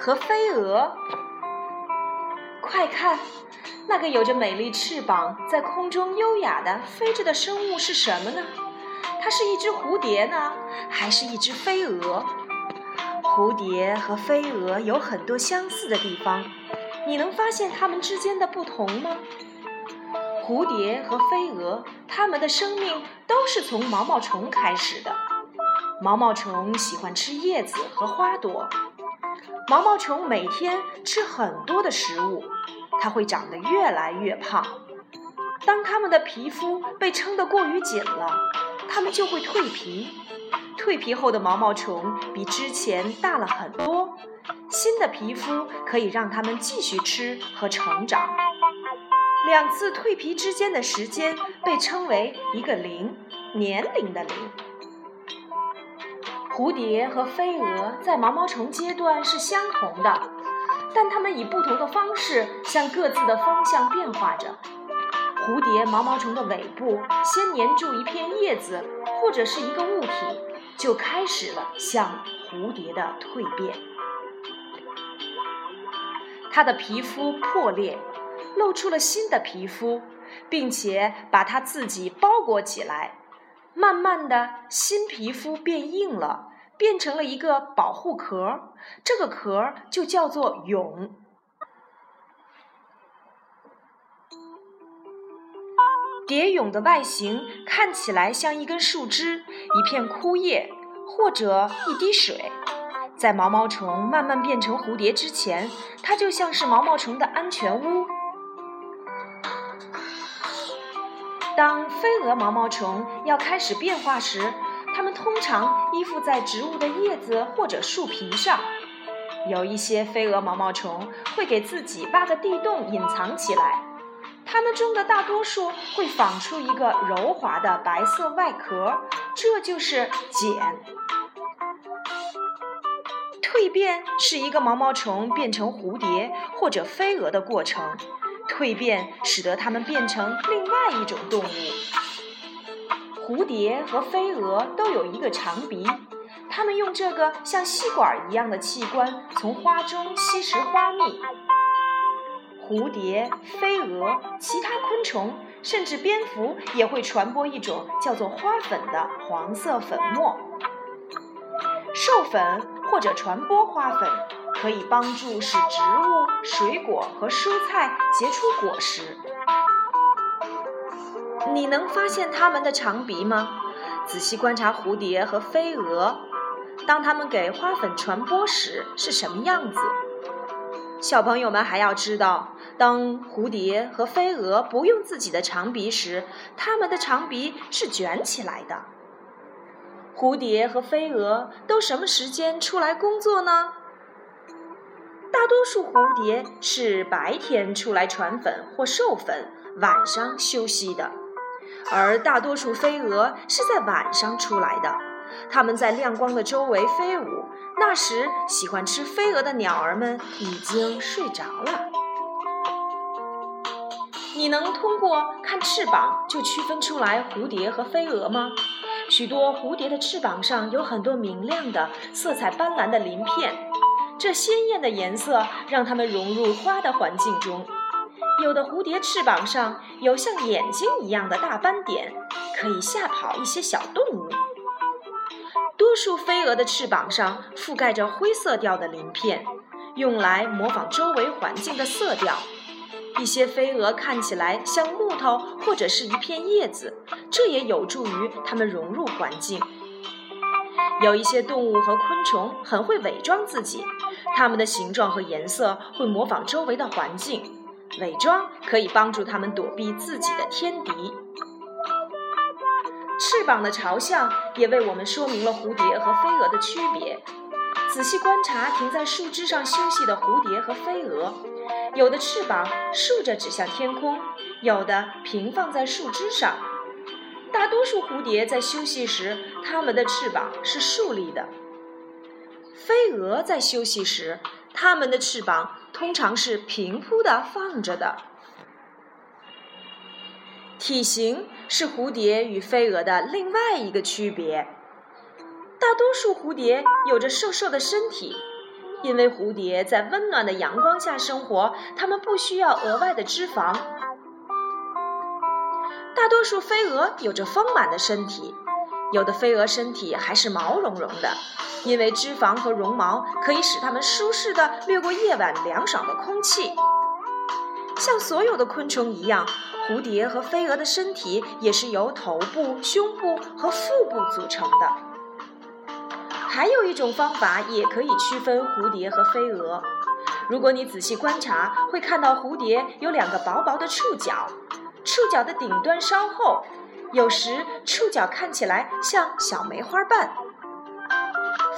和飞蛾。快看，那个有着美丽翅膀在空中优雅地飞着的生物是什么呢？它是一只蝴蝶呢，还是一只飞蛾？蝴蝶和飞蛾有很多相似的地方，你能发现它们之间的不同吗？蝴蝶和飞蛾，它们的生命都是从毛毛虫开始的。毛毛虫喜欢吃叶子和花朵。毛毛虫每天吃很多的食物，它会长得越来越胖。当它们的皮肤被撑得过于紧了，它们就会蜕皮。蜕皮后的毛毛虫比之前大了很多，新的皮肤可以让它们继续吃和成长。两次蜕皮之间的时间被称为一个零，年龄的零。蝴蝶和飞蛾在毛毛虫阶段是相同的，但它们以不同的方式向各自的方向变化着。蝴蝶毛毛虫的尾部先粘住一片叶子或者是一个物体，就开始了像蝴蝶的蜕变。它的皮肤破裂，露出了新的皮肤，并且把它自己包裹起来。慢慢的，新皮肤变硬了。变成了一个保护壳，这个壳就叫做蛹。蝶蛹的外形看起来像一根树枝、一片枯叶或者一滴水。在毛毛虫慢慢变成蝴蝶之前，它就像是毛毛虫的安全屋。当飞蛾毛毛虫要开始变化时，它们通常依附在植物的叶子或者树皮上。有一些飞蛾毛毛虫会给自己挖个地洞隐藏起来。它们中的大多数会纺出一个柔滑的白色外壳，这就是茧。蜕变是一个毛毛虫变成蝴蝶或者飞蛾的过程。蜕变使得它们变成另外一种动物。蝴蝶和飞蛾都有一个长鼻，它们用这个像吸管一样的器官从花中吸食花蜜。蝴蝶、飞蛾、其他昆虫，甚至蝙蝠也会传播一种叫做花粉的黄色粉末。授粉或者传播花粉，可以帮助使植物、水果和蔬菜结出果实。你能发现它们的长鼻吗？仔细观察蝴蝶和飞蛾，当它们给花粉传播时是什么样子？小朋友们还要知道，当蝴蝶和飞蛾不用自己的长鼻时，它们的长鼻是卷起来的。蝴蝶和飞蛾都什么时间出来工作呢？大多数蝴蝶是白天出来传粉或授粉，晚上休息的。而大多数飞蛾是在晚上出来的，它们在亮光的周围飞舞。那时，喜欢吃飞蛾的鸟儿们已经睡着了。你能通过看翅膀就区分出来蝴蝶和飞蛾吗？许多蝴蝶的翅膀上有很多明亮的、色彩斑斓的鳞片，这鲜艳的颜色让它们融入花的环境中。有的蝴蝶翅膀上有像眼睛一样的大斑点，可以吓跑一些小动物。多数飞蛾的翅膀上覆盖着灰色调的鳞片，用来模仿周围环境的色调。一些飞蛾看起来像木头或者是一片叶子，这也有助于它们融入环境。有一些动物和昆虫很会伪装自己，它们的形状和颜色会模仿周围的环境。伪装可以帮助它们躲避自己的天敌。翅膀的朝向也为我们说明了蝴蝶和飞蛾的区别。仔细观察停在树枝上休息的蝴蝶和飞蛾，有的翅膀竖着指向天空，有的平放在树枝上。大多数蝴蝶在休息时，它们的翅膀是竖立的。飞蛾在休息时，它们的翅膀。通常是平铺的放着的。体型是蝴蝶与飞蛾的另外一个区别。大多数蝴蝶有着瘦瘦的身体，因为蝴蝶在温暖的阳光下生活，它们不需要额外的脂肪。大多数飞蛾有着丰满的身体，有的飞蛾身体还是毛茸茸的，因为脂肪和绒毛可以使它们舒适的掠过夜晚凉爽的空气。像所有的昆虫一样，蝴蝶和飞蛾的身体也是由头部、胸部和腹部组成的。还有一种方法也可以区分蝴蝶和飞蛾。如果你仔细观察，会看到蝴蝶有两个薄薄的触角。触角的顶端稍厚，有时触角看起来像小梅花瓣。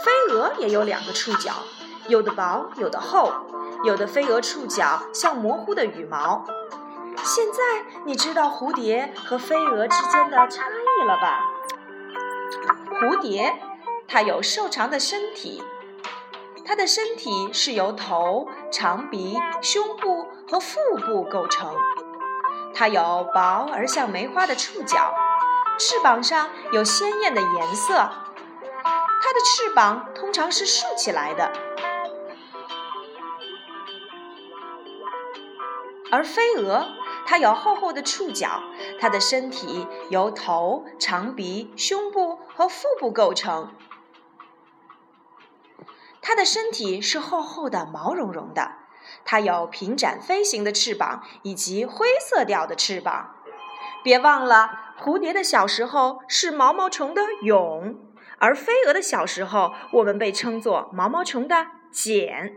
飞蛾也有两个触角，有的薄，有的厚。有的飞蛾触角像模糊的羽毛。现在你知道蝴蝶和飞蛾之间的差异了吧？蝴蝶它有瘦长的身体，它的身体是由头、长鼻、胸部和腹部构成。它有薄而像梅花的触角，翅膀上有鲜艳的颜色。它的翅膀通常是竖起来的，而飞蛾它有厚厚的触角，它的身体由头、长鼻、胸部和腹部构成。它的身体是厚厚的、毛茸茸的。它有平展飞行的翅膀以及灰色调的翅膀。别忘了，蝴蝶的小时候是毛毛虫的蛹，而飞蛾的小时候我们被称作毛毛虫的茧。